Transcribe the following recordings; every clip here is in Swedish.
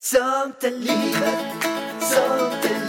Sånt är livet, sånt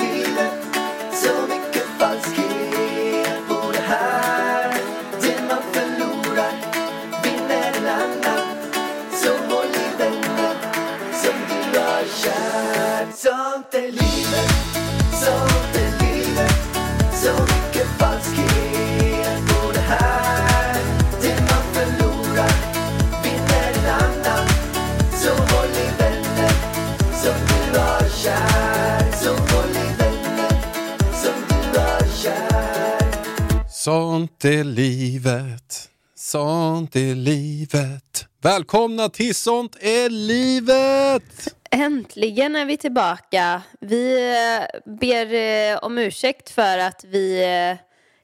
Sånt är livet, sånt är livet. Välkomna till Sånt är livet! Äntligen är vi tillbaka. Vi eh, ber eh, om ursäkt för att vi eh,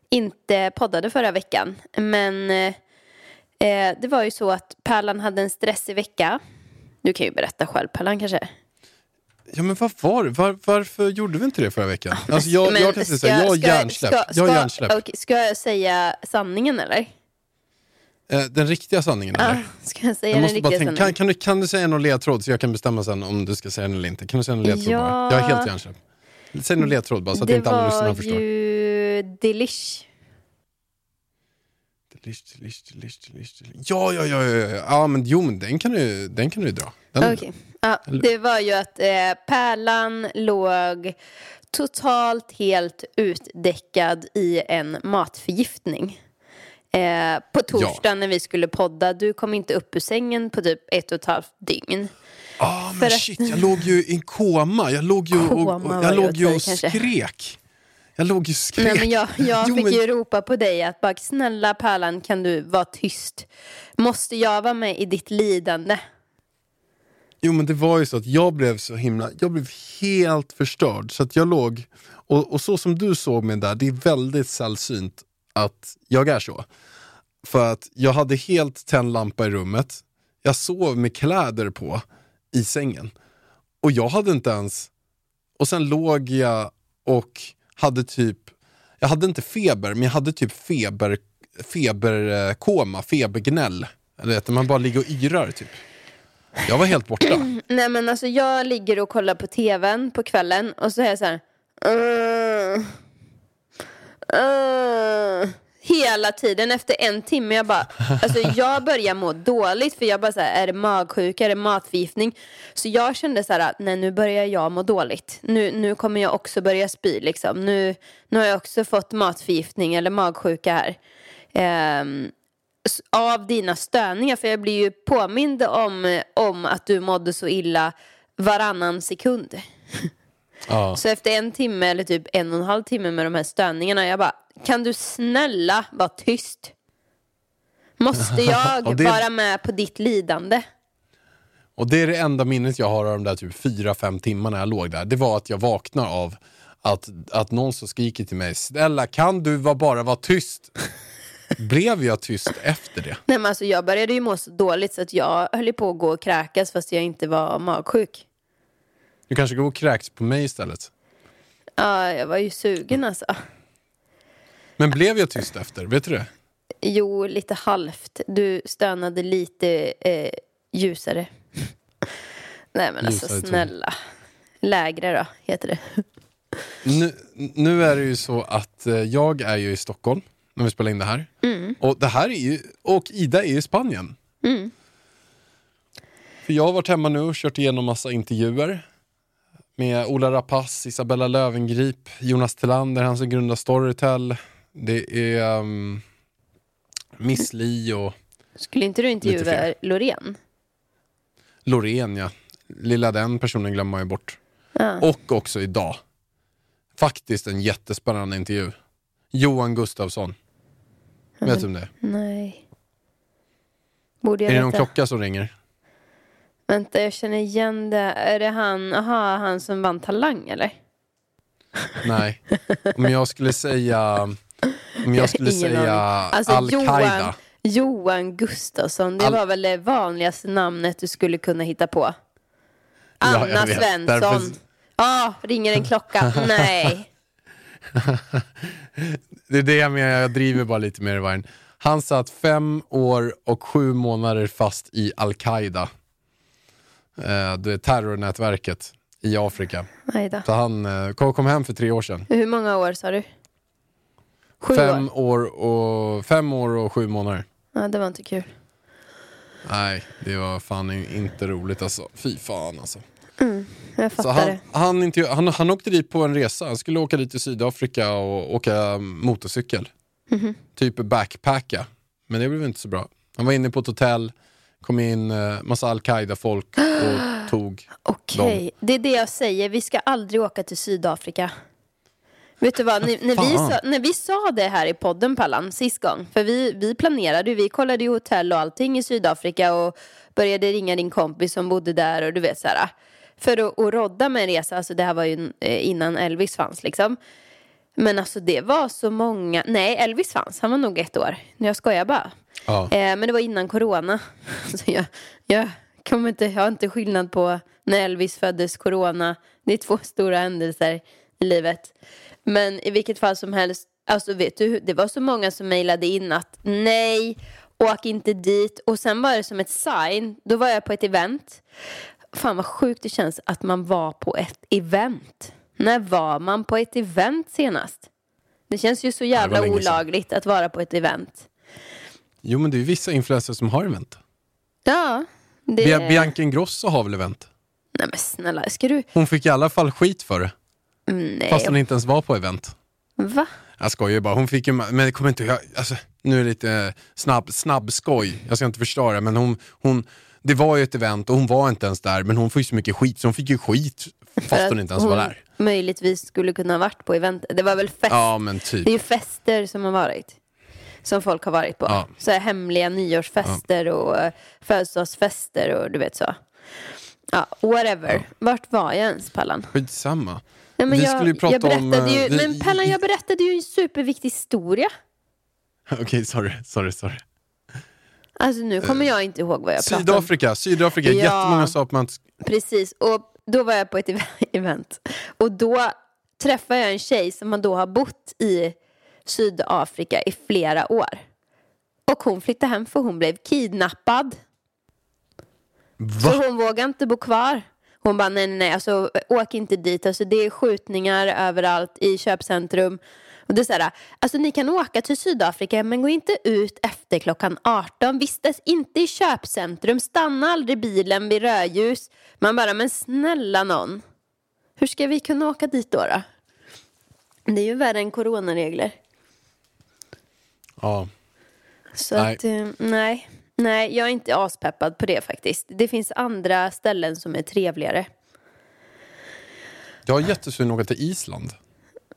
inte poddade förra veckan. Men det var ju så att Pärlan hade en stressig vecka. Du kan ju berätta själv Pärlan kanske. Ja men vad var det? Var, varför gjorde vi inte det förra veckan? Alltså jag, Men jag kan säga så här, jag har hjärnsläpp. Ska, Jag ska, hjärnsläpp. okej, ska jag säga sanningen eller? Eh, Den riktiga sanningen eller? ska jag säga Jag den måste bara riktiga tänka, sanningen? kan, kan, du, kan du säga någon ledtråd så jag kan bestämma sen om du ska säga den eller inte? Kan du säga någon ledtråd Ja. bara? Jag är helt hjärnsläpp. Säg någon ledtråd bara så att det inte alla var lyssnare förstår. ju Delish. Delish, delish, delish, delish, delish. Ja, ja, ja, ja, ja. ja men jo men den kan du, den kan du dra. Den, Okej. Ja, det var ju att eh, Pärlan låg totalt helt utdäckad i en matförgiftning. Eh, på torsdagen när vi skulle podda, du kom inte upp ur sängen på typ ett och ett halvt dygn. Ah, För men att- shit, jag låg ju i en koma. Jag låg ju och, och, jag låg att ju och skrek. Jag låg ju skrek. Nej, men jag jag Jo, fick men- ju ropa på dig att bara snälla Pärlan kan du vara tyst? Måste jag vara med i ditt lidande? Jo men det var ju så att jag blev så himla, jag blev helt förstörd. Så att jag låg, och, och så som du såg mig där, det är väldigt sällsynt att jag är så. För att jag hade helt tänd lampa i rummet, jag sov med kläder på i sängen. Och jag hade inte ens, och sen låg jag och hade typ, jag hade inte feber, men jag hade typ feber, feberkoma, febergnäll. Eller vet man bara ligger och yrar typ. Jag var helt borta. Nej men alltså jag ligger och kollar på tvn på kvällen och så är jag så här. "Uh, uh." Hela tiden efter en timme jag bara, alltså jag börjar må dåligt för jag bara så här, är det magsjuka, är det matförgiftning? Så jag kände så här, nej nu börjar jag må dåligt. Nu, nu kommer jag också börja spy liksom. Nu, nu har jag också fått matförgiftning eller magsjuka här. S- av dina störningar. För jag blir ju påmind om, om att du mådde så illa varannan sekund. Ja. Så efter en timme eller typ en och en halv timme med de här störningarna, jag bara, kan du snälla vara tyst? Måste jag det- vara med på ditt lidande? Och det är det enda minnet jag har av de där typ fyra fem timmarna jag låg där. Det var att jag vaknar av att, att någon som skriker till mig, snälla kan du va- bara vara tyst? Blev jag tyst efter det? Nej men alltså jag började ju må så dåligt så att jag höll på att gå och kräkas fast jag inte var magsjuk. Du kanske går och kräks på mig istället. Ja, jag var ju sugen alltså. Men blev jag tyst efter? Vet du det? Jo, lite halvt. Du stönade lite eh, ljusare. Nej men alltså Ljusare ton. snälla. Lägre då, heter det. Nu, nu är det ju så att eh, jag är ju i Stockholm när vi spelar in det här. Och det här är ju, och Ida är i Spanien. För jag har varit hemma nu och kört igenom massa intervjuer. Med Ola Rapace, Isabella Lövengrip, Jonas Tillander, han som grundar Storytel. Det är um, Miss Li och Skulle inte du intervjua. Loreen? Loreen ja. Lilla den personen glömmer man ju bort. Ja. Och också idag. Faktiskt en jättespännande intervju. Johan Gustafsson. Vet du om det? Nej. Borde jag Är det veta? någon klocka som ringer? Vänta, jag känner igen det. Är det han, aha, han som vann Talang eller? Nej. Om jag skulle säga... Om jag skulle säga. Alltså, Al-Qaida. Johan, Johan Gustafsson, det Al- var väl det vanligaste namnet du skulle kunna hitta på? Ja, Anna vet. Svensson. Därför- Ja, ringer en klocka. Nej. Det är det jag menar, jag driver bara lite med det. Han satt fem år och sju månader fast i Al-Qaida. eh, du vet, terrornätverket i Afrika. Så han eh, kom, kom hem för tre år sedan. Hur många år sa du? Sju Fem år? år, och, fem år och sju månader. Ja, det var inte kul. Nej, det var fan inte roligt alltså. Fy fan alltså. Jag Så fattar han, det. han, inte, han, han åkte dit på en resa. Han skulle åka dit till Sydafrika och åka motorcykel. Mhm. Typ backpacka. Men det blev inte så bra. Han var inne på ett hotell, kom in eh, massa al-Qaida-folk och tog... Okej, det är det jag säger. Vi ska aldrig åka till Sydafrika. Vet du vad, när, när, vi sa, när vi sa det här i podden Pallan sist gång, för vi, vi planerade vi kollade ju hotell och allting i Sydafrika och började ringa din kompis som bodde där och du vet så här. För att, att rodda med en resa, alltså det här var ju eh, innan Elvis fanns liksom. Men alltså det var så många, nej Elvis fanns, han var nog ett år. Jag skojar bara. Ja. Eh, men det var innan corona. Så jag, jag, kommer inte, jag har inte skillnad på när Elvis föddes, corona. Det är två stora händelser i livet. Men i vilket fall som helst, alltså vet du, det var så många som mejlade in att nej, åk inte dit. Och sen var det som ett sign, då var jag på ett event. Fan vad sjukt det känns att man var på ett event. När var man på ett event senast? Det känns ju så jävla olagligt att vara på ett event. Jo men det är vissa influencers som har event. Ja, det... Bia- Bianca Ingrosso har väl event? Nej men snälla, ska du... Hon fick i alla fall skit för det. Mm, Nej. Fast hon inte ens var på event. Va? Jag skojar bara. Hon fick ju, men kommer inte, jag, alltså, nu är det lite eh, snabb, snabb skoj. Jag ska inte förstöra men hon, hon, det var ju ett event och hon var inte ens där men hon får ju så mycket skit så hon fick ju skit fast hon inte ens var där. möjligtvis skulle kunna ha varit på event. Det var väl fest. Ja men typ. Det är ju fester som har varit. Som folk har varit på. Ja. Så här hemliga nyårsfester och uh, födelsedagsfester och du vet så. Ja, whatever. Vart var jag ens Pallan? Skitsamma. Nej, men Vi jag, skulle ju prata jag berättade om, eh, ju, vi- Men Pallan, jag berättade ju en superviktig historia. Okej, sorry, sorry, sorry. Alltså nu kommer jag inte ihåg vad jag pratade om. Sydafrika, Sydafrika, Ja. jättemånga sa att man... Precis, och då var jag på ett ev- event. Och då träffade jag en tjej som har då har bott i Sydafrika i flera år. Och hon flyttade hem för hon blev kidnappad. Så Va? hon vågade inte bo kvar. Hon bara nej, nej, nej, alltså, åk inte dit. Alltså, det är skjutningar överallt i köpcentrum. Och det är så här, alltså, ni kan åka till Sydafrika men gå inte ut efter klockan 18. Vistas inte i köpcentrum. Stanna aldrig bilen vid rödljus. Man bara, men snälla någon. Hur ska vi kunna åka dit då? då? Det är ju värre än coronaregler. Ja. Så Nej. att, eh, nej. Nej, jag är inte aspeppad på det faktiskt. Det finns andra ställen som är trevligare. Jag har jättesugen att åka till Island.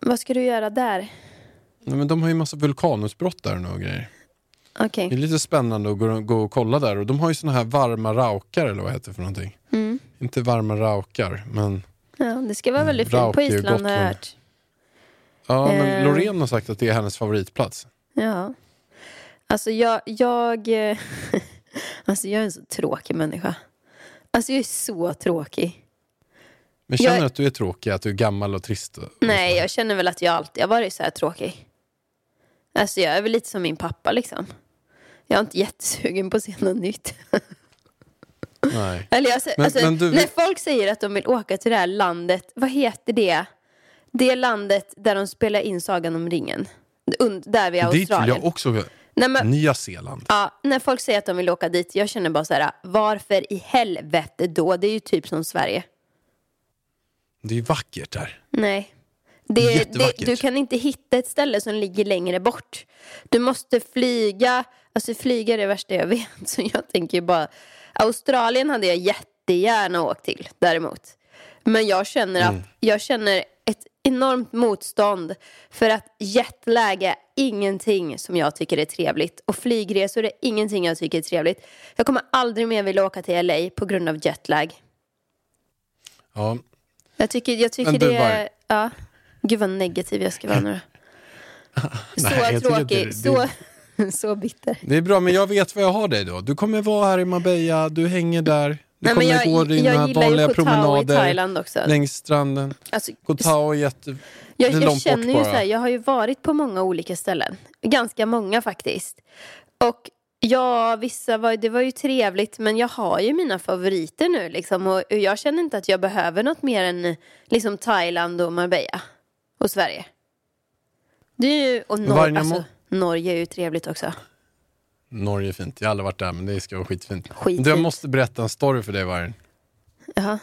Vad ska du göra där? Nej, men de har ju massa vulkanutbrott där och grejer. Okej. Det är lite spännande att gå, gå och kolla där. Och de har ju såna här varma raukar eller vad heter det för någonting? Mm. Inte varma raukar, men... Ja, det ska vara väldigt fint på är Island har jag hört. Ja, men Eh. Loreen har sagt att det är hennes favoritplats. Ja. Alltså jag, jag, eh, alltså jag är en så tråkig människa. Alltså jag är så tråkig. Men känner Jag- du att du är tråkig, att du är gammal och trist? Och Nej, jag känner väl att jag alltid har varit så här tråkig. Alltså jag är väl lite som min pappa liksom. Jag är inte jättesugen på att se något nytt. Nej. Eller jag, Men- alltså, men du- när folk säger att de vill åka till det här landet, vad heter det? Det landet där de spelar in Sagan om ringen. Und, där vid Dit vill Australien. jag också. Nej, men, Nya Zeeland. ja, när folk säger att de vill åka dit, jag känner bara så här, varför i helvete då? Det är ju typ som Sverige. Det är ju vackert där. Nej. Det, det, du kan inte hitta ett ställe som ligger längre bort. Du måste flyga. Alltså flyga är det värsta jag vet. Så jag tänker bara... Australien hade jag jättegärna åkt till däremot. Men jag känner att jag känner enormt motstånd för att jetlag är ingenting som jag tycker är trevligt och flygresor är ingenting jag tycker är trevligt. Jag kommer aldrig mer vilja åka till LA på grund av jetlag. Ja. Jag tycker, jag tycker Men det är... Ja. Gud vad negativ jag ska vara nu. Så Nej, tråkig, det- så, så bitter. Det är bra, men jag vet vad jag har dig då. Du kommer vara här i Marbella, du hänger där. Du kommer jag, gå dina vanliga promenader längs stranden. Alltså, Koh Tao är jätte... jag, är jag känner ju så här, jag har ju varit på många olika ställen. Ganska många faktiskt. Och Ja, vissa var, det var ju trevligt men jag har ju mina favoriter nu liksom och jag känner inte att jag behöver något mer än liksom Thailand och Marbella och Sverige. Det är ju, och Nor- alltså, Norge är ju trevligt också. Norge är fint. Jag har aldrig varit där men det ska vara skitfint. Skitfint. Du, jag måste berätta en story för dig Vargen. Jaha.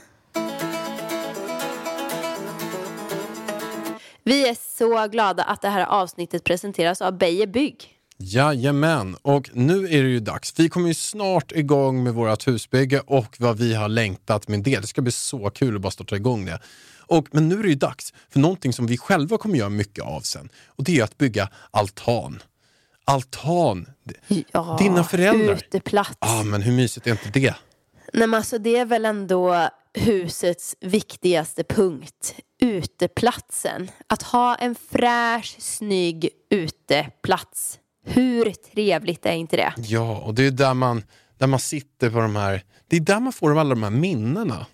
Vi är så glada att det här avsnittet presenteras av Beijer Bygg. Jajamän, och nu är det ju dags. Vi kommer ju snart igång med vårt husbygge och vad vi har längtat med det. Det ska bli så kul att bara starta igång det. Och, men nu är det ju dags för någonting som vi själva kommer göra mycket av sen. Och det är att bygga altan. Altan. Ja, Dina föräldrar. Uteplats. Ja, men hur mysigt är inte det? Nej, men alltså, det är väl ändå husets viktigaste punkt. Uteplatsen. Att ha en fräsch, snygg uteplats. Hur trevligt är inte det? Ja, och det är där man, där man sitter på de här... Det är där man får alla de här minnena.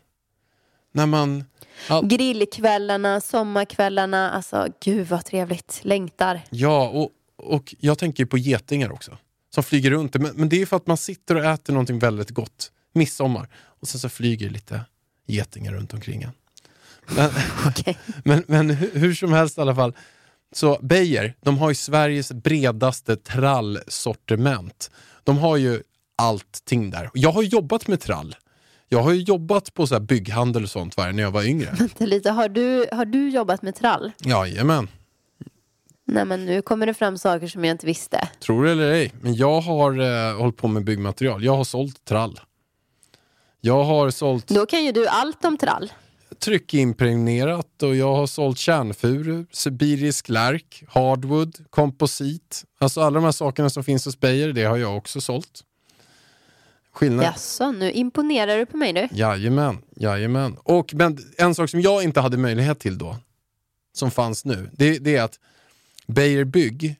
När man... Ja, Grillkvällarna, sommarkvällarna. Alltså, gud vad trevligt. Längtar. Ja, och, och jag tänker på getingar också. Som flyger runt. Men, men det är för att man sitter och äter någonting väldigt gott. Midsommar. Och sen så flyger lite getingar runt omkring en. Men, Okej. men, men hur, hur som helst i alla fall. Så Beijer, de har ju Sveriges bredaste trallsortiment. De har ju allting där. Jag har jobbat med trall. Jag har ju jobbat på så här bygghandel och sånt när jag var yngre. Vänta lite, har du, har du jobbat med trall? Jajamän. Nej men nu kommer det fram saker som jag inte visste. Tror det eller ej, men jag har eh, hållit på med byggmaterial. Jag har sålt trall. Jag har sålt Då kan ju du allt om trall. tryckimpregnerat och jag har sålt kärnfuru, sibirisk lärk, hardwood, komposit. Alltså alla de här sakerna som finns hos Beijer, det har jag också sålt. Skillnad? Jaså, nu imponerar du på mig nu. Jajamän, jajamän. Och men en sak som jag inte hade möjlighet till då, som fanns nu, det, det är att Beijer Bygg,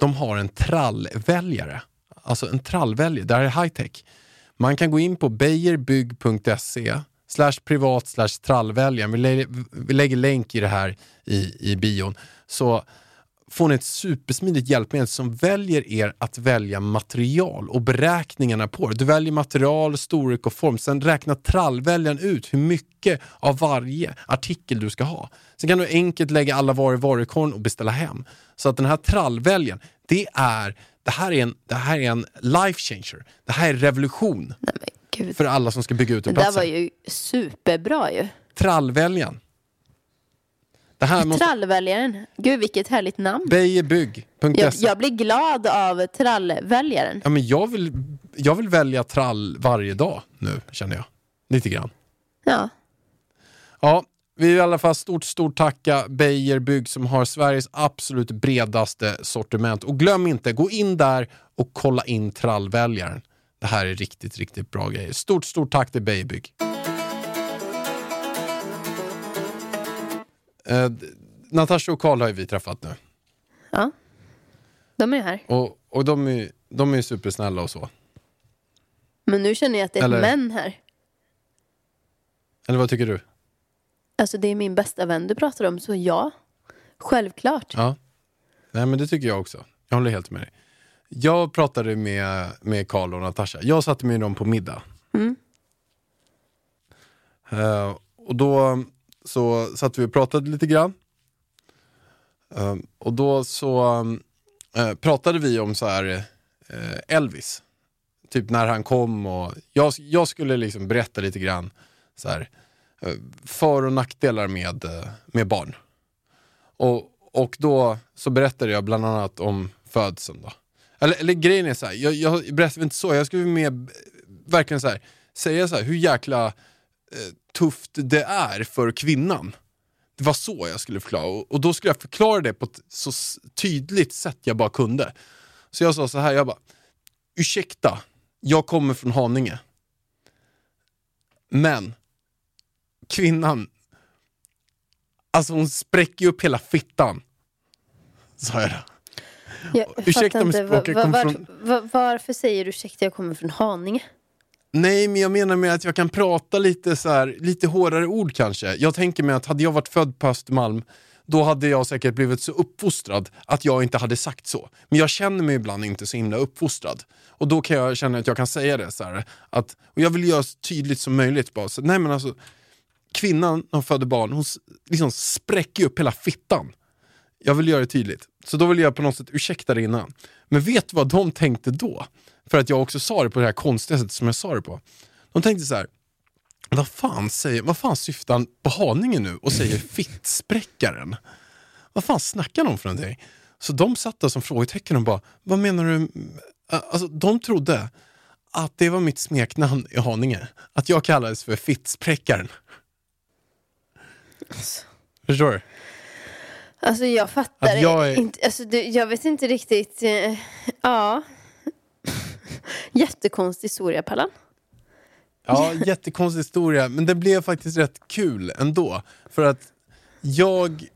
de har en trallväljare. Alltså en trallväljare, det här är high tech. Man kan gå in på beijerbygg.se slash privat slash trallväljaren. Vi, lä- vi lägger länk i det här i, i bion. Så får ni ett supersmidigt hjälpmedel som väljer er att välja material och beräkningarna på det. Du väljer material, storlek och form. Sen räknar trallväljaren ut hur mycket av varje artikel du ska ha. Sen kan du enkelt lägga alla varor i varukorgen och beställa hem. Så att den här trallväljaren, det är, det här är en, det här är en life changer. Det här är revolution Nej för alla som ska bygga ut Det en där plats. var ju superbra ju. Trallväljaren. Det här måste... Trallväljaren. Gud vilket härligt namn. Beijerbygg.se Jag, jag blir glad av trallväljaren. Ja, men jag, vill, jag vill välja trall varje dag nu, känner jag. Lite grann. Ja. Ja, vi vill i alla fall stort, stort tacka Beijer Bygg som har Sveriges absolut bredaste sortiment. Och glöm inte, gå in där och kolla in trallväljaren. Det här är riktigt, riktigt bra grejer. Stort, stort tack till Beijer Bygg. Eh, Natasha och Karl har ju vi träffat nu. ja. De är här. Och, och de är, de är supersnälla och så. Men nu känner jag att det är Eller- män här. Eller vad tycker du? Alltså det är min bästa vän du pratar om, så ja. Självklart. Ja. Nej, men det tycker jag också. Jag håller helt med dig. Jag pratade med, med Carl och Natasha. Jag satte med dem på middag. Mm. Eh, och då så satt vi och pratade lite grann. Ehm, och då så eh, pratade vi om så här eh, Elvis. Typ när han kom och jag, jag skulle liksom berätta lite grann så här, eh, för och nackdelar med, med barn. Och, och då så berättade jag bland annat om födseln. Då. Eller, eller grejen är så här, jag, jag berättade inte så, jag skulle mer verkligen så här, säga så här, hur jäkla eh, tufft det är för kvinnan. Det var så jag skulle förklara och, och då skulle jag förklara det på ett så tydligt sätt jag bara kunde. Så jag sa så här, jag bara, ursäkta, jag kommer från Haninge. Men kvinnan Alltså hon spräcker ju upp hela fittan. Sa jag då. Jag Ursäkta inte, språket va- va- kom var, från- va- varför säger du ursäkta, jag kommer från Haninge? Nej, men jag menar med att jag kan prata lite så här, lite hårdare ord kanske. Jag tänker mig att hade jag varit född på Östermalm, då hade jag säkert blivit så uppfostrad att jag inte hade sagt så. Men jag känner mig ibland inte så himla uppfostrad. Och då kan jag känna att jag kan säga det så här, att, och jag vill göra så tydligt som möjligt. Bara, så, nej men alltså, kvinnan som föder barn, hon liksom spräcker ju upp hela fittan. Jag vill göra det tydligt. Så då vill jag på något sätt ursäkta det innan. Men vet du vad de tänkte då? För att jag också sa det på det här konstiga sättet som jag sa det på. De tänkte så här. Vad fan, säger, vad fan syftar han på Haninge nu och säger fittspräckaren? Vad fan snackar de för någonting? Så de satt där som frågetecken och bara, vad menar du? Alltså, de trodde att det var mitt smeknamn i Haninge. Att jag kallades för fittspräckaren. Förstår du? Alltså jag fattar Att jag är- inte. Alltså, du, jag vet inte riktigt. Eh, ja. Jättekonstig historia, Pallan. Ja, jättekonstig historia, men det blev faktiskt rätt kul ändå. För att jag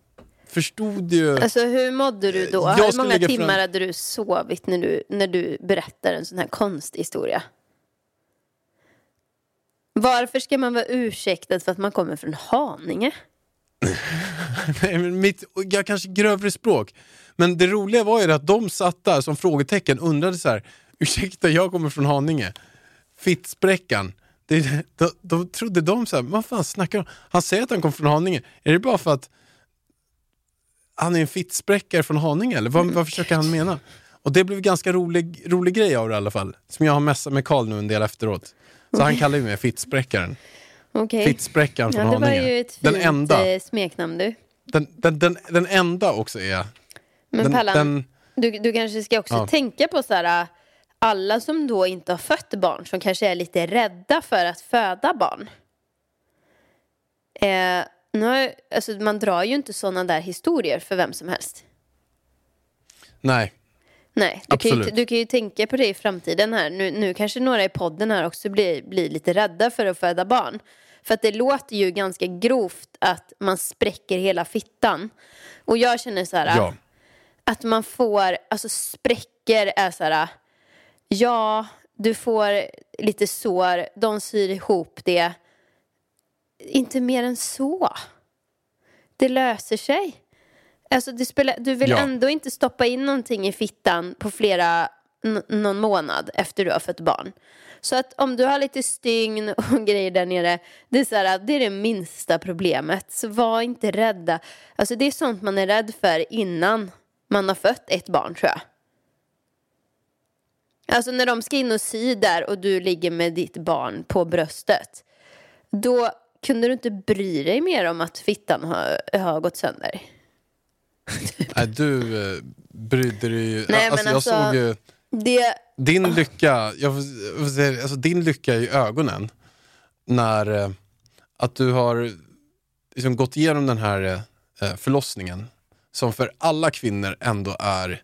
förstod ju... Alltså hur mådde du då? Jag Hur många timmar fram- hade du sovit när du, när du berättar en sån här konstig historia? Varför ska man vara ursäktad för att man kommer från Haninge? Nej, men mitt, jag kanske grövre språk. Men det roliga var ju att de satt där som frågetecken undrade så här. Ursäkta, jag kommer från Haninge. Fittspräckan. Det, då, då trodde de så här, vad fan snackar de Han säger att han kommer från Haninge. Är det bara för att han är en fittspräckare från Haninge eller vad, vad försöker han mena? Och det blev ganska rolig, rolig grej av det i alla fall. Som jag har messat med Karl nu en del efteråt. Så han kallar ju mig fittspräckaren. Okej. Fittspräckaren från Ja, det var Haninge. ju ett den fint enda. eh, smeknamn du. Den, den, den, den enda också är... Men den, Pallan, den, du, du kanske ska också Ja. tänka på så här, alla som då inte har fött barn som kanske är lite rädda för att föda barn. Eh, nu har, alltså, man drar ju inte sådana där historier för vem som helst. nej, Nej, du kan, ju, du kan ju tänka på det i framtiden här. Nu, nu kanske några i podden här också blir, blir lite rädda för att föda barn. För att det låter ju ganska grovt att man spräcker hela fittan. Och jag känner så här, ja. att man får, alltså spräcker är så här, ja, du får lite sår, de syr ihop det. Inte mer än så. Det löser sig. Alltså det spelar, du vill Ja. ändå inte stoppa in någonting i fittan på flera, någon månad efter du har fött barn. Så att om du har lite stygn och grejer där nere, det är, så här, det är det minsta problemet. Så var inte rädda. Alltså det är sånt man är rädd för innan man har fött ett barn tror jag. Alltså när de ska in och sy där och du ligger med ditt barn på bröstet. Då kunde du inte bry dig mer om att fittan har, har gått sönder. Nej, du eh, brydde dig ju... Nej, alltså, men jag alltså- såg ju... Det, Din lycka, jag får, jag får säga, alltså, din lycka i ögonen när eh, att du har liksom, gått igenom den här eh, förlossningen som för alla kvinnor ändå är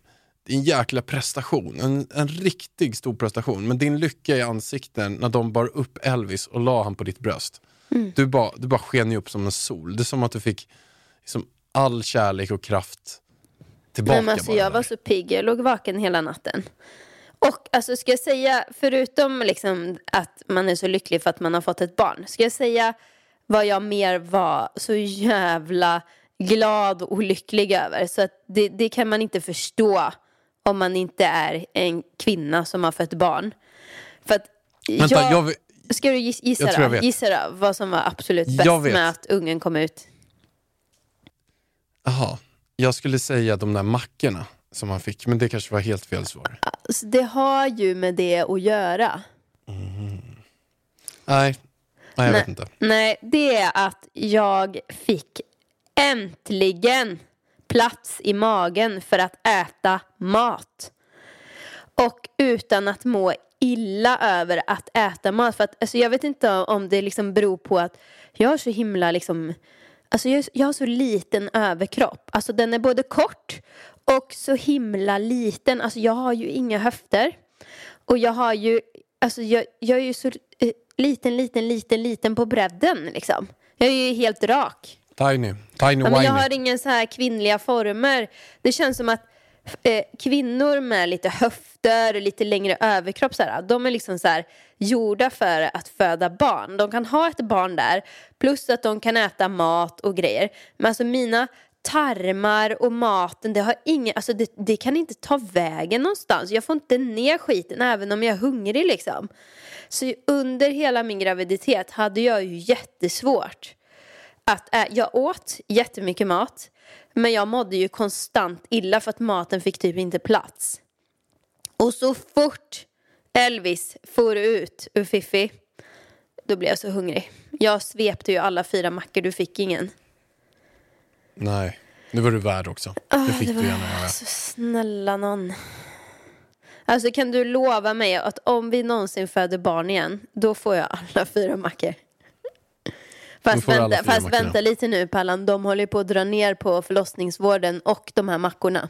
en jäkla prestation, en, en riktigt stor prestation. Men din lycka i ansikten när de bar upp Elvis och la han på ditt bröst. Mm. Du, bara, du bara sken ju upp som en sol. Det är som att du fick liksom, all kärlek och kraft tillbaka. Men alltså, jag där. var så pigg, jag låg vaken hela natten. Och alltså, ska jag säga, förutom liksom, att man är så lycklig för att man har fått ett barn, ska jag säga vad jag mer var så jävla glad och lycklig över. Så att det, det kan man inte förstå om man inte är en kvinna som har fött barn. För att Vänta, jag, jag, Ska du giss- gissa Jag jag då? vet. Gissa då vad som var absolut bäst Jag med att ungen kom ut? Jaha, jag skulle säga de där mackorna som han fick, men det kanske var helt fel svar. Alltså, det har ju med det att göra. Nej, nej jag Nej. vet inte. Nej, det är att jag fick äntligen plats i magen för att äta mat. Och utan att må illa över att äta mat. För att, alltså, jag vet inte om det liksom beror på att jag har så himla liksom Alltså jag, jag har så liten överkropp. Alltså den är både kort och så himla liten. Alltså jag har ju inga höfter. Och jag har ju, alltså jag, jag är ju så eh, liten, liten, liten, liten på bredden liksom. Jag är ju helt rak. Tiny, tiny Ja, men jag har inga så här kvinnliga former. Det känns som att eh, kvinnor med lite höfter, lite längre överkropp, så här, de är liksom så här, gjorda för att föda barn. De kan ha ett barn där, plus att de kan äta mat och grejer. Men alltså mina tarmar och maten, det, har ingen, alltså det, det kan inte ta vägen någonstans. Jag får inte ner skiten även om jag är hungrig liksom. Så under hela min graviditet hade jag ju jättesvårt att ä- jag åt jättemycket mat men jag mådde ju konstant illa för att maten fick typ inte plats. Och så fort Elvis for ut ur Fiffi då blev jag så hungrig. Jag svepte ju alla fyra mackor, du fick ingen. Nej, det var du värd också. det fick det du var- gärna göra. Så snälla någon. Alltså kan du lova mig att om vi någonsin föder barn igen, då får jag alla fyra mackor. Fast, vänta, fast vänta lite nu Pallan, de håller på att dra ner på förlossningsvården och de här mackorna.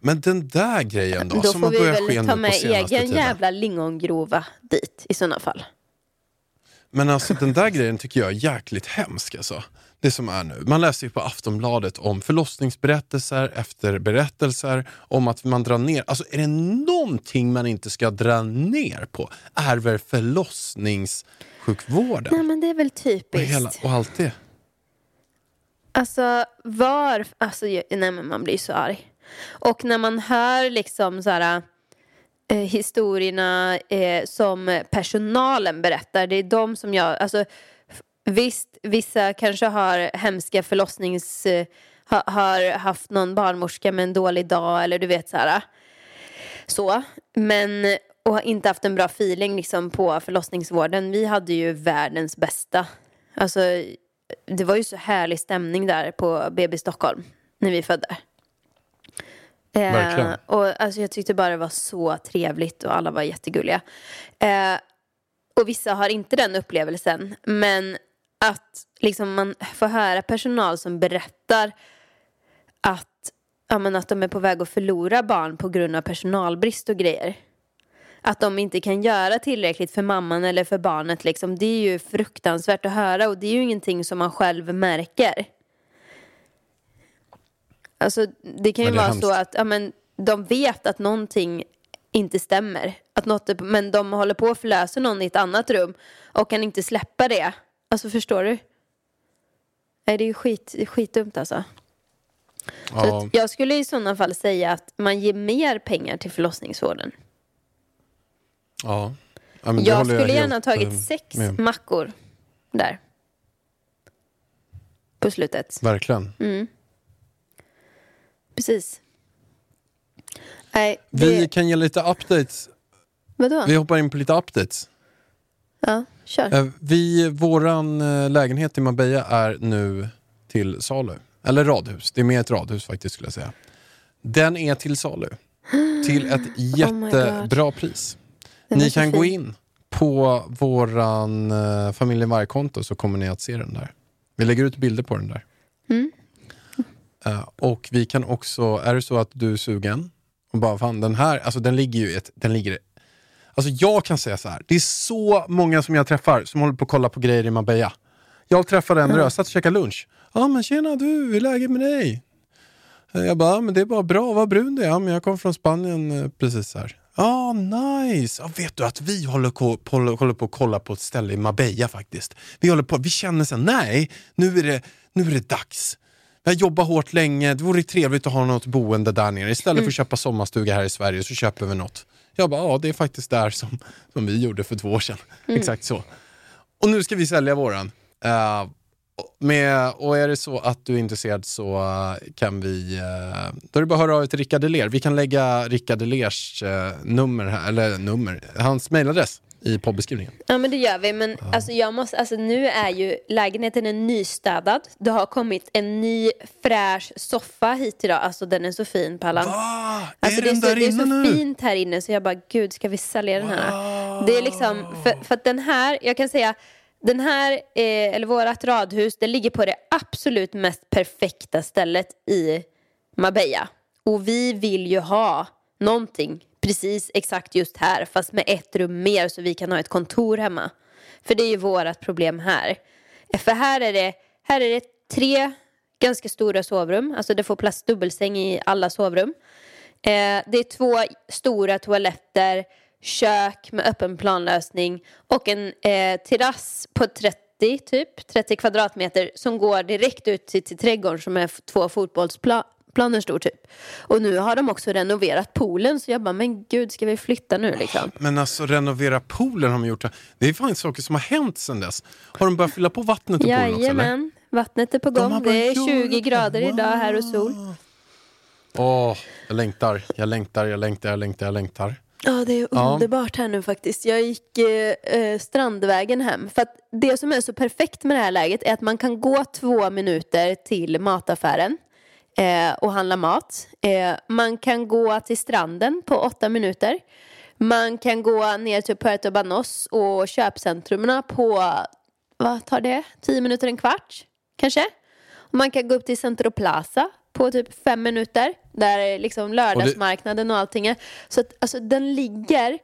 Men den där grejen då, Då som får har vi väl ta med egen tiden. jävla lingongrova dit i sådana fall. Men alltså den där grejen tycker jag är jäkligt hemsk alltså. Det som är nu. Man läser ju på Aftonbladet om förlossningsberättelser efter berättelser om att man drar ner. Alltså är det någonting man inte ska dra ner på är väl förlossningssjukvården. Nej men det är väl och, typiskt. hela, och allt det. Alltså var, alltså nej men man blir så arg. Och när man hör liksom så här eh, historierna eh, som personalen berättar, det är de som jag, alltså visst, vissa kanske har hemska förlossnings, eh, ha, har haft någon barnmorska med en dålig dag eller du vet så här. Så, men och har inte haft en bra feeling liksom på förlossningsvården. Vi hade ju världens bästa. Alltså, det var ju så härlig stämning där på BB Stockholm när vi födde. Eh, och alltså, jag tyckte bara det var så trevligt och alla var jättegulliga. Eh, och vissa har inte den upplevelsen. Men att liksom man får höra personal som berättar att, ja, men att de är på väg att förlora barn på grund av personalbrist och grejer. Att de inte kan göra tillräckligt för mamman eller för barnet. Liksom. Det är ju fruktansvärt att höra och det är ju ingenting som man själv märker. Alltså, det kan ju det vara så hemskt. att ja, men, de vet att någonting inte stämmer. Att något är, men de håller på att förlösa någon i ett annat rum och kan inte släppa det. Alltså förstår du? Nej, det är ju skit, skitdumt alltså. Så Ja, jag skulle i sådana fall säga att man ger mer pengar till förlossningsvården. Ja. Ja, men Jag skulle gärna ha tagit eh, sex med. mackor där. På slutet. Verkligen. Mm. Precis. Nej, det... Vi kan ge lite updates. Vadå? Vi hoppar in på lite updates. Ja, kör. Eh, Vi, våran eh, lägenhet i Marbella är nu till salu. Eller radhus, det är mer ett radhus faktiskt skulle jag säga. Den är till salu. Till ett jättebra pris. Ni kan gå fin. in på våran uh, familjen Varg-konto så kommer ni att se den där. Vi lägger ut bilder på den där. Mm. Eh, och vi kan också, är det så att du är sugen och bara fan den här, alltså den ligger ju ett, den ligger Alltså jag kan säga så här, det är så många som jag träffar som håller på att kolla på grejer i Marbella. Jag träffade en röd, satt och käkade lunch. Ja men tjena du, hur är läget med dig? Eh, Jag bara, "Ja, men det är bara bra, vad brun du är. Ja men jag kom från Spanien eh, precis här. Ja, nice! Ja, vet du att vi håller på, håller på att kolla på ett ställe i Marbella faktiskt. Vi håller på, vi känner sen, nej, nu är det, nu är det dags. Vi har jobbat hårt länge, det vore trevligt att ha något boende där nere. Istället för att köpa sommarstuga här i Sverige så köper vi något. Jag bara, ja det är faktiskt där som, som vi gjorde för två år sedan. Exakt så. Och nu ska vi sälja våran. Eh, med, och är det så att du är intresserad så eh, kan vi, eh, då är det bara att höra av dig till Rickard Deler. Vi kan lägga Rickard Delers eh, nummer, här, eller nummer, hans mailadress i poddbeskrivningen. Ja men det gör vi. Men alltså, jag måste, alltså, nu är ju lägenheten är nystädad. Det har kommit en ny fräsch soffa hit idag. Alltså den är så fin Pallan. Va? Alltså, är det, är den så, där det är så nu? fint här inne så jag bara gud ska vi sälja den här? Det är liksom, för, för att den här, jag kan säga den här, eh, eller vårat radhus, det ligger på det absolut mest perfekta stället i Marbella. Och vi vill ju ha någonting precis exakt just här fast med ett rum mer så vi kan ha ett kontor hemma. För det är ju vårt problem här. Eh, för här är det, här är det tre ganska stora sovrum, alltså det får plats dubbelsäng i alla sovrum. Eh, det är två stora toaletter, kök med öppen planlösning och en eh, terrass på 30 30 typ, 30 kvadratmeter som går direkt ut till, till trädgården som är två fotbollsplaner stor typ. Och nu har de också renoverat poolen så jag bara, men gud ska vi flytta nu liksom? Men alltså renovera poolen har de gjort. Det är fan saker som har hänt sedan dess. Har de börjat fylla på vattnet i poolen också eller? Vattnet är på De gång. har Det är börjat 20 göra grader det. idag här och sol. Åh, jag längtar, jag längtar, jag längtar, jag längtar, jag längtar. Ja, det är underbart här nu faktiskt. Jag gick eh, eh, Strandvägen hem. För att det som är så perfekt med det här läget är att man kan gå två minuter till mataffären eh, och handla mat. Eh, man kan gå till stranden på åtta minuter. Man kan gå ner till Puerto Banos och köpcentrumen på, vad tar det? Tio minuter, en kvart kanske? Och man kan gå upp till Centro Plaza på typ fem minuter. Där är liksom lördagsmarknaden och allting är. Så att alltså den ligger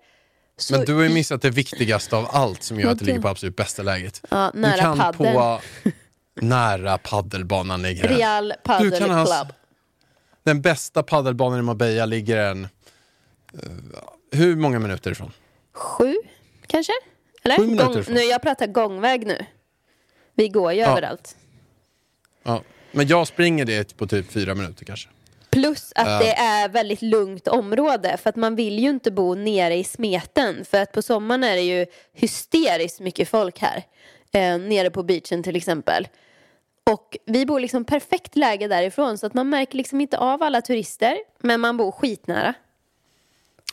så Men du har ju missat det viktigaste av allt som gör att det ligger på absolut bästa läget. Ja, du nära kan paddeln. på nära paddelbanan ligger den. Real Padel Du Club. Den bästa paddelbanan i Marbella ligger en... eh, hur många minuter ifrån? Sju, kanske? Eller? Sju minuter Gång, ifrån. nu, jag pratar gångväg nu. Vi går ju Ja. överallt. Ja. Men jag springer det på typ fyra minuter kanske. Plus att det är väldigt lugnt område för att man vill ju inte bo nere i smeten för att på sommaren är det ju hysteriskt mycket folk här. Eh, nere på beachen till exempel. Och vi bor liksom perfekt läge därifrån så att man märker liksom inte av alla turister men man bor skitnära.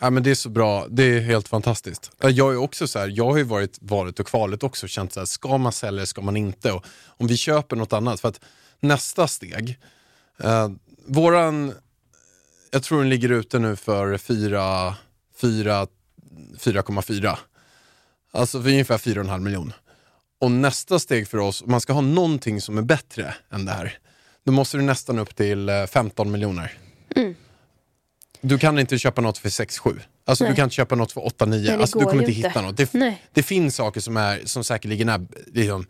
Ja, men det är så bra, det är helt fantastiskt. Ja, Jag är också så här, jag har ju varit valet och kvalet också och känt så här, ska man sälja eller ska man inte? Och om vi köper något annat, för att nästa steg, eh, våran, jag tror den ligger ute nu för 4, 4, 4,4. Alltså för ungefär 4,5 miljon. Och nästa steg för oss, om man ska ha någonting som är bättre än det här, då måste du nästan upp till eh, 15 miljoner. Du kan inte köpa något för 6-7. Alltså Nej. du kan inte köpa något för 8-9. det Alltså, du kommer inte hitta något. Det, det finns saker som, är, som säkerligen är liksom,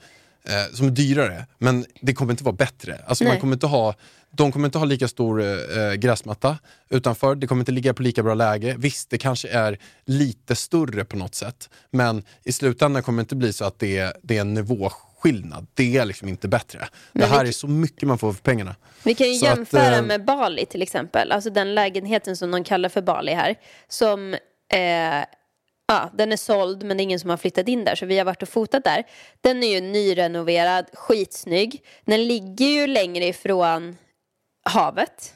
eh, som är dyrare, men det kommer inte vara bättre. Alltså man kommer inte ha, de kommer inte ha lika stor eh, gräsmatta utanför, det kommer inte ligga på lika bra läge. Visst, det kanske är lite större på något sätt, men i slutändan kommer det inte bli så att det är, det är en nivåskillnad. Det är liksom inte bättre. det Men här vi- är så mycket man får för pengarna. Vi kan ju Så att, jämföra eh, med Bali till exempel. Alltså den lägenheten som de kallar för Bali här. Som, eh, ja, den är såld men det är ingen som har flyttat in där. Så vi har varit och fotat där. Den är ju nyrenoverad, skitsnygg. Den ligger ju längre ifrån havet.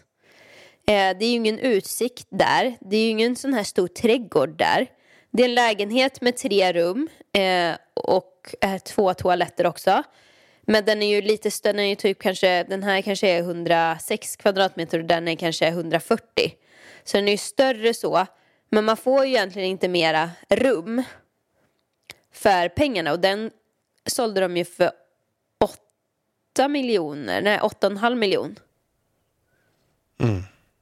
Eh, det är ju ingen utsikt där. Det är ju ingen sån här stor trädgård där. Det är en lägenhet med tre rum eh, och eh, två toaletter också. Men den är ju lite större, den är ju typ kanske, den här kanske är 106 kvadratmeter och den är kanske 140. Så den är ju större så. Men man får ju egentligen inte mera rum för pengarna och den sålde de ju för 8 miljoner, nej 8,5 miljon.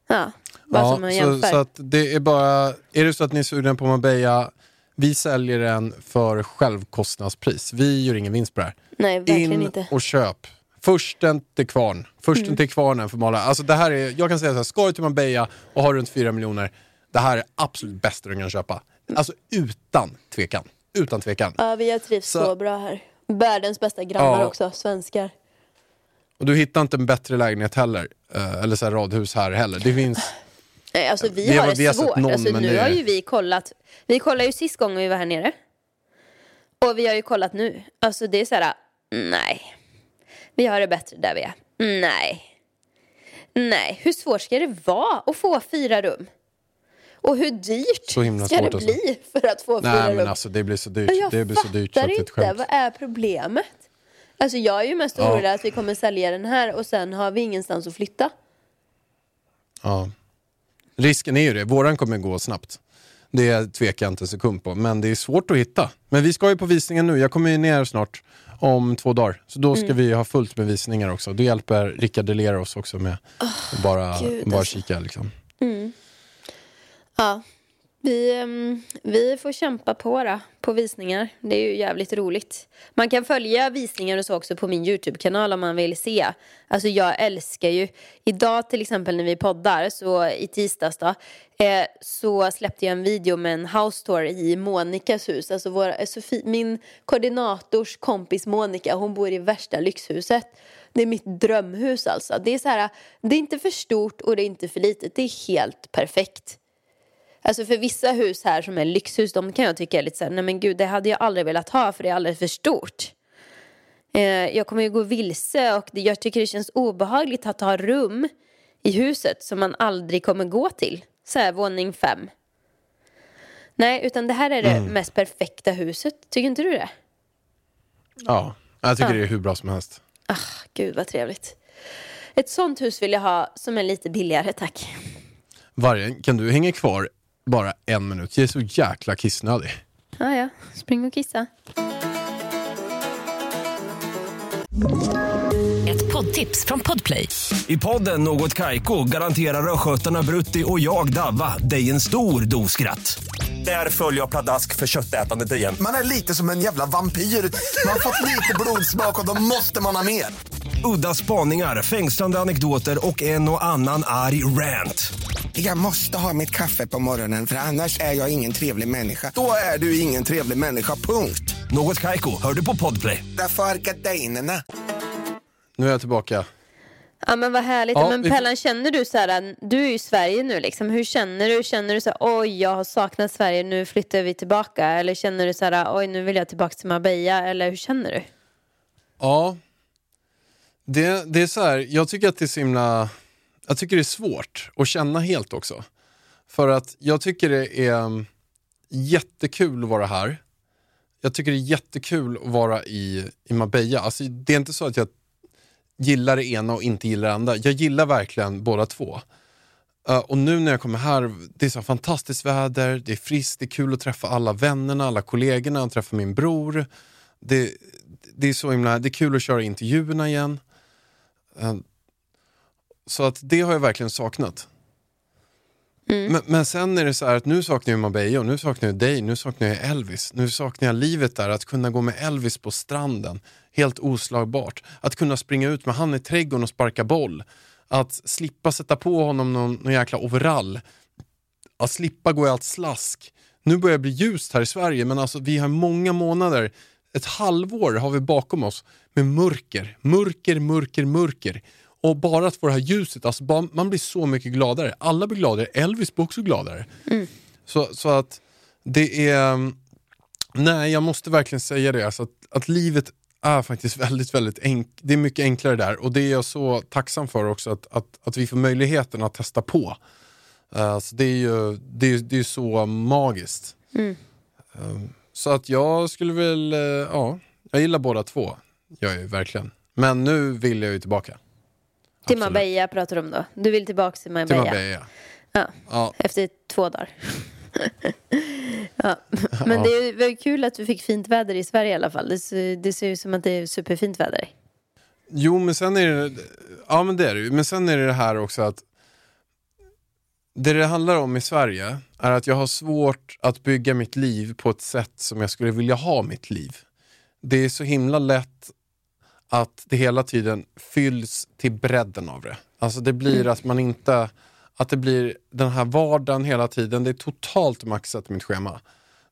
Ja, bara som man Mm. så, jämför. så att det är bara, är det så att ni är sugna på Marbella, vi säljer den för självkostnadspris. Vi gör ingen vinst på det här. nej, verkligen In inte. och köp. Försten till kvarn. Försten Mm. till kvarnen för Mala. Alltså det här är, jag kan säga så här, ska du till Marbella och har runt 4 miljoner, det här är absolut bästa du kan köpa. Alltså utan tvekan. Utan tvekan. Ja, vi har trivts så, Så- bra här. Världens bästa grannar Ja. också, svenskar. Och du hittar inte en bättre lägenhet heller. eh, Eller så här radhus här heller. Det finns... Nej, alltså vi, Vi har- det vi har svårt. någon, alltså, nu det- har ju vi kollat. Vi kollade ju sist gången vi var här nere. Och vi har ju kollat nu. Alltså det är så här, nej. Vi har det bättre där vi är. Nej. Nej, hur svårt ska det vara att få fyra rum? Och hur dyrt Så himla ska det alltså. bli för att få fyra Nej men alltså det blir så dyrt. jag Det blir så dyrt så det är inte, skämt. vad är problemet? Alltså jag är ju mest Ja. orolig att vi kommer sälja den här och sen har vi ingenstans att flytta. Ja. Risken är ju det, våran kommer gå snabbt. Det tvekar jag inte en sekund på, men det är svårt att hitta. Men vi ska ju på visningen nu, jag kommer ju ner snart om två dagar. Så då ska Mm. vi ha fullt med visningar också. Det hjälper Rickard Deler oss också med att bara, Gud, bara alltså. kika liksom. Ja. Vi, vi får kämpa på då, på visningar. Det är ju jävligt roligt. Man kan följa visningar och så också på min YouTube-kanal om man vill se. Alltså jag älskar ju, idag till exempel när vi poddar, så i tisdags då, eh, så släppte jag en video med en house tour i Monikas hus. Alltså vår, eh, Sofie, min koordinators kompis Monica, hon bor i värsta lyxhuset. Det är mitt drömhus alltså. Det är så här, det är inte för stort och det är inte för litet. Det är helt perfekt. Alltså för vissa hus här som är lyxhus, de kan jag tycka är lite såhär, nej men gud det hade jag aldrig velat ha för det är alldeles för stort. Eh, jag kommer ju gå vilse och det, jag tycker det känns obehagligt att ha rum i huset som man aldrig kommer gå till. Så här, våning fem. Nej, utan det här är det mest perfekta huset. Tycker inte du det? Ja, jag tycker Ja. det är hur bra som helst. Ah, gud vad trevligt. Ett sånt hus vill jag ha som är lite billigare, tack. Vargen, kan du hänga kvar bara en minut? Jag är så jäkla kissnödig. Ah, ja, spring och kissa. Ett poddtips från Podplay. I podden Något Kaiko garanterar östgötarna Brutti och jag, Davva, dig en stor dos skratt. Där följer jag pladask för köttätandet igen. Man är lite som en jävla vampyr. Man har fått lite blodsmak och då måste man ha mer. Udda spaningar, fängslande anekdoter och en och annan arg rant. Jag måste ha mitt kaffe på morgonen för annars är jag ingen trevlig människa. Då är du ingen trevlig människa, punkt. Något Kaiko, hör du på Podplay. Därför är gardinerna. Nu är jag tillbaka. Ja men vad härligt. Ja, men vi Pellan, känner du så här, du är ju i Sverige nu liksom. Hur känner du? Känner du så här, oj jag har saknat Sverige, nu flyttar vi tillbaka? Eller känner du så här, oj nu vill jag tillbaka till Marbella? Eller hur känner du? Ja, det, det är så här, jag tycker att det är så himla, jag tycker det är svårt att känna helt också. För att jag tycker det är mm, jättekul att vara här. Jag tycker det är jättekul att vara i, i Marbella. Alltså, det är inte så att jag gillar det ena och inte gillar det andra. Jag gillar verkligen båda två. Uh, och nu när jag kommer här, det är så fantastiskt väder, det är friskt, det är kul att träffa alla vännerna, alla kollegorna, att träffa min bror. Det, det är så himla, det är kul att köra intervjuerna igen. Uh, så att det har jag verkligen saknat. Men, men sen är det så här att nu saknar jag Marbella, och nu saknar jag dig, nu saknar jag Elvis. Nu saknar jag livet där, att kunna gå med Elvis på stranden. Helt oslagbart. Att kunna springa ut med han i trädgården och sparka boll. Att slippa sätta på honom någon, någon jäkla overall. Att slippa gå i allt slask. Nu börjar det bli ljust här i Sverige men alltså vi har många månader, ett halvår har vi bakom oss med mörker, mörker, mörker, mörker. Och bara att få det här ljuset, alltså bara, man blir så mycket gladare. Alla blir gladare, Elvis blir också gladare. Så, så att det är, nej jag måste verkligen säga det, alltså att, att livet är faktiskt väldigt, väldigt enkelt. Det är mycket enklare där och det är jag så tacksam för också att, att, att vi får möjligheten att testa på. Uh, så det är ju det är, det är så magiskt. Mm. Um, så att jag skulle väl, eh, ja, jag gillar båda två. Jag är verkligen. Men nu vill jag ju tillbaka. Till. Marbella pratar du om då? Du vill tillbaka till Till Marbella? Marbella. Ja, Ja, efter två dagar. ja. Men det väl kul att du fick fint väder i Sverige i alla fall. Det ser, det ser ut som att det är superfint väder. Jo, men sen är det, ja men det är det. Men sen är det det här också att det det handlar om i Sverige är att jag har svårt att bygga mitt liv på ett sätt som jag skulle vilja ha mitt liv. Det är så himla lätt att det hela tiden fylls till bredden av det. Alltså det blir att man inte, att det blir den här vardagen hela tiden, det är totalt maxat i mitt schema.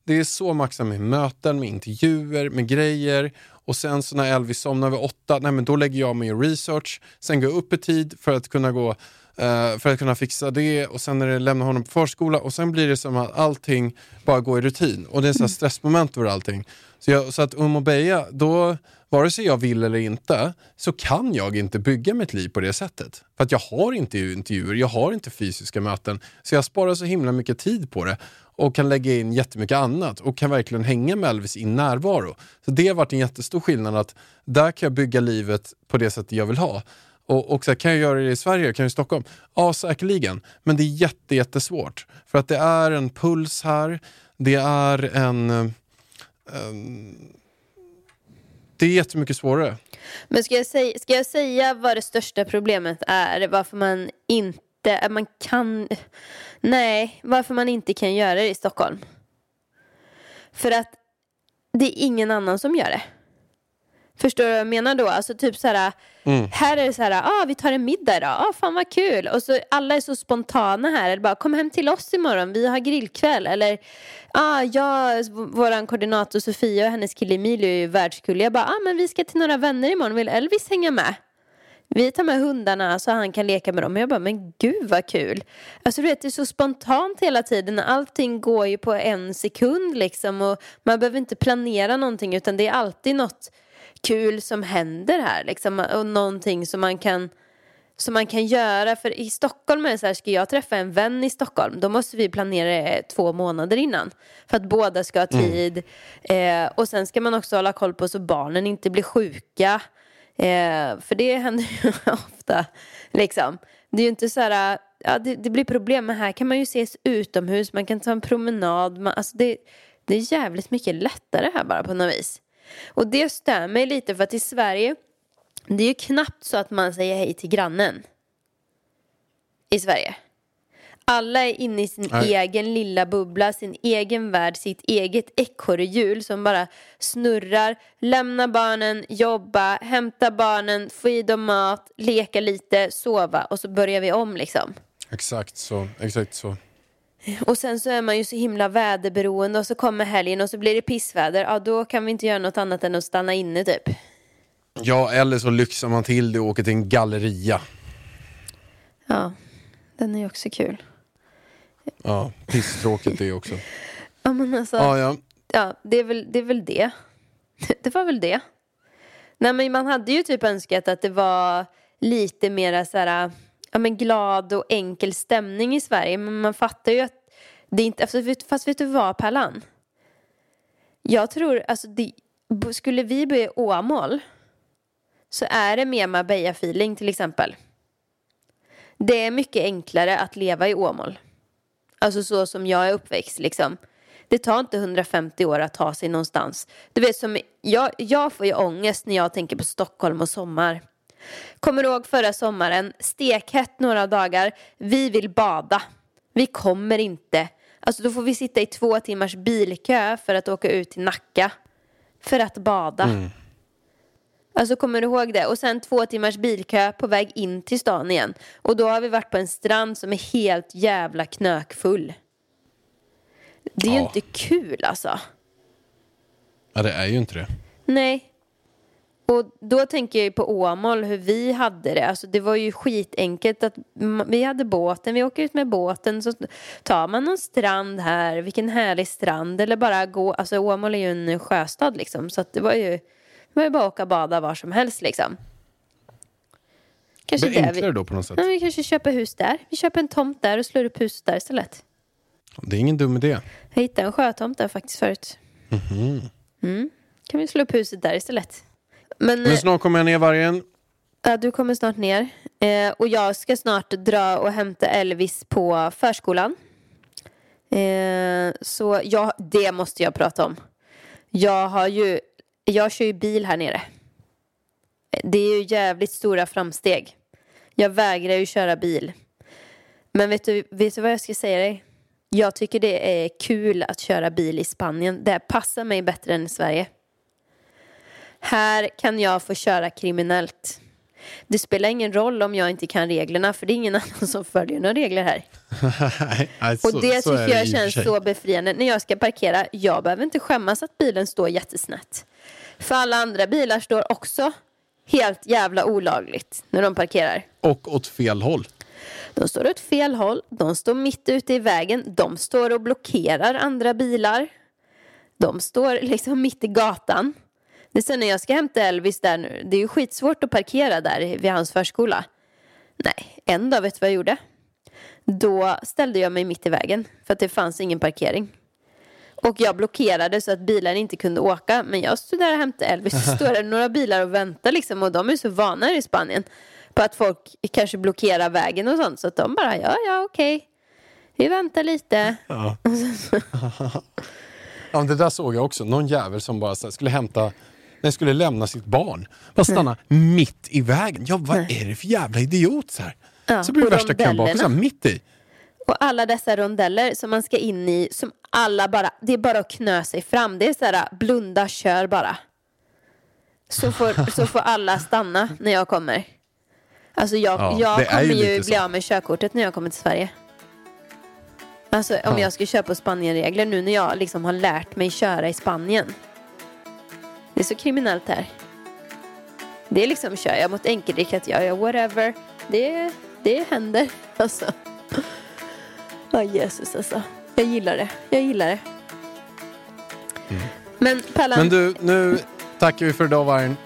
Det är så maxat med möten, med intervjuer, med grejer. Och sen så när Elvis somnar vid åtta, nej men då lägger jag mig i research. Sen går jag upp i tid för att kunna gå eh, för att kunna fixa det och sen när det lämnar honom på förskola och sen blir det som att allting bara går i rutin. Och det är så här stressmoment över allting. Så, jag, så att um och Beja, då, vare sig jag vill eller inte, så kan jag inte bygga mitt liv på det sättet. För att jag har inte intervjuer, jag har inte fysiska möten. Så jag sparar så himla mycket tid på det och kan lägga in jättemycket annat och kan verkligen hänga med Elvis i närvaro. Så det har varit en jättestor skillnad att där kan jag bygga livet på det sättet jag vill ha. Och, och så här, kan jag göra det i Sverige, kan jag i Stockholm? Ja, säkerligen. Men det är jätte, jättesvårt. För att det är en puls här, det är en... Eh, en det är jättemycket svårare. Men ska jag, säga, ska jag säga vad det största problemet är? Varför man inte man kan, nej, varför man inte kan göra det i Stockholm. För att det är ingen annan som gör det. Förstår du vad jag menar då? Alltså typ så här, här är det så här, ah, vi tar en middag idag, ah, fan vad kul. Och så alla är så spontana här, eller bara kom hem till oss imorgon, vi har grillkväll. Eller, ah, jag, våran koordinator Sofia och hennes kille Emilio är ju världskull. Jag bara, ah, men vi ska till några vänner imorgon, vill Elvis hänga med? Vi tar med hundarna så han kan leka med dem. Och jag bara, men gud vad kul. Alltså du vet, det är så spontant hela tiden. Allting går ju på en sekund liksom. Och man behöver inte planera någonting utan det är alltid något kul som händer här liksom. Och någonting som man kan som man kan göra. För i Stockholm är det så här, ska jag träffa en vän i Stockholm då måste vi planera det två månader innan. För att båda ska ha tid. Eh, och sen ska man också hålla koll på så barnen inte blir sjuka. Eh, för det händer ju ofta. Liksom. Det är ju inte så här, ja, det, det blir problem. Men här kan man ju ses utomhus, man kan ta en promenad. Man, alltså det, det är jävligt mycket lättare här bara på något vis. Och det stör mig lite för att i Sverige, det är ju knappt så att man säger hej till grannen. I Sverige. Alla är inne i sin Nej. egen lilla bubbla, sin egen värld, sitt eget ekorrhjul som bara snurrar. Lämna barnen, jobba, hämta barnen, få i dem mat, leka lite, sova och så börjar vi om liksom. Exakt så. Exakt så. Och sen så är man ju så himla väderberoende och så kommer helgen och så blir det pissväder. Ja, då kan vi inte göra något annat än att stanna inne typ. Ja, eller så lyxar man till det och åker till en galleria. Ja, den är ju också kul. Ja, pisstråkigt det också. Ja, men alltså. Ja, ja. Ja, det är väl det. Är väl det. det var väl det. Nej, men man hade ju typ önskat att det var lite mer så här, ja, men glad och enkel stämning i Sverige. Men man fattar ju att det inte, alltså, fast vet du vad Pärlan? Jag tror, alltså det, skulle vi bo i Åmål så är det mer Marbella-feeling till exempel. Det är mycket enklare att leva i Åmål. Alltså så som jag är uppväxt liksom. Det tar inte 150 år att ta sig någonstans. Du vet som, jag, jag får ju ångest när jag tänker på Stockholm och sommar. Kommer du ihåg förra sommaren? Stekhett några dagar. Vi vill bada. Vi kommer inte. Alltså då får vi sitta i två timmars bilkö för att åka ut till Nacka. För att bada. Alltså kommer du ihåg det? Och sen två timmars bilkö på väg in till stan igen. Och då har vi varit på en strand som är helt jävla knökfull. Det är ju Ja. inte kul alltså. ja, det är ju inte det. Nej. Och då tänker jag ju på Åmål, hur vi hade det. Alltså det var ju skitenkelt att vi hade båten, vi åker ut med båten så tar man någon strand här, vilken härlig strand. Eller bara gå, alltså Åmål är ju en sjöstad liksom. Så det var ju, det var ju bara att åka och bada var som helst liksom. Kanske det enklare vi, då på något sätt. ja, vi kanske köper hus där. Vi köper en tomt där och slår upp huset där istället. Det är ingen dum idé. Jag hittade en sjötomt där faktiskt förut. Mm. Kan vi slå upp huset där istället. Men, Men snart kommer jag ner vargen. Ja, du kommer snart ner. Eh, och jag ska snart dra och hämta Elvis på förskolan. Eh, så jag, det måste jag prata om. Jag har ju, jag kör ju bil här nere. Det är ju jävligt stora framsteg. Jag vägrar ju köra bil. Men vet du, vet du vad jag ska säga dig? Jag tycker det är kul att köra bil i Spanien. Det passar mig bättre än i Sverige. Här kan jag få köra kriminellt. Det spelar ingen roll om jag inte kan reglerna för det är ingen annan som följer några regler här. Nej, nej, Och så- det så tycker jag och för känns så befriande. När jag ska parkera, jag behöver inte skämmas att bilen står jättesnett. För alla andra bilar står också helt jävla olagligt när de parkerar. Och åt fel håll. De står åt fel håll, de står mitt ute i vägen, de står och blockerar andra bilar. De står liksom mitt i gatan. Det är sen när jag ska hämta Elvis där nu, det är ju skitsvårt att parkera där vid hans förskola. Nej, en dag vet du vad jag gjorde? Då ställde jag mig mitt i vägen för att det fanns ingen parkering. Och jag blockerade så att bilar inte kunde åka. Men jag stod där och hämtade Elvis. Så står det några bilar och väntar liksom. Och de är så vana i Spanien. På att folk kanske blockerar vägen och sånt. Så att de bara, ja, ja, okej. Vi väntar lite. Ja. ja, det där såg jag också. Någon jävel som bara skulle hämta, nej, skulle lämna sitt barn. Bara stanna mitt i vägen. Ja, vad är det för jävla idiot så här? Ja, så blir det värsta kön bakom, mitt i. Och alla dessa rondeller som man ska in i, som alla bara, det är bara att knö sig fram. Det är så här, blunda, kör bara. Så får, så får alla stanna när jag kommer. Alltså jag, Ja, jag kommer ju ju, bli av med körkortet när jag kommer till Sverige. Alltså om Ja. jag ska köra på Spanienregler nu när jag liksom har lärt mig köra i Spanien. Det är så kriminellt här. Det är liksom, kör jag mot enkelriktat, jag gör whatever. Det, det händer alltså. Ja, Jesus alltså. Jag gillar det. Jag gillar det. Men Pallan, Men du, nu tackar vi för idag Vargen.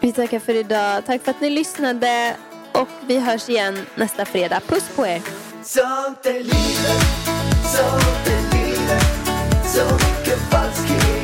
vi tackar för idag. Tack för att ni lyssnade. Och vi hörs igen nästa fredag. Puss på er. Sånt är livet, sånt är livet Så mycket falskhet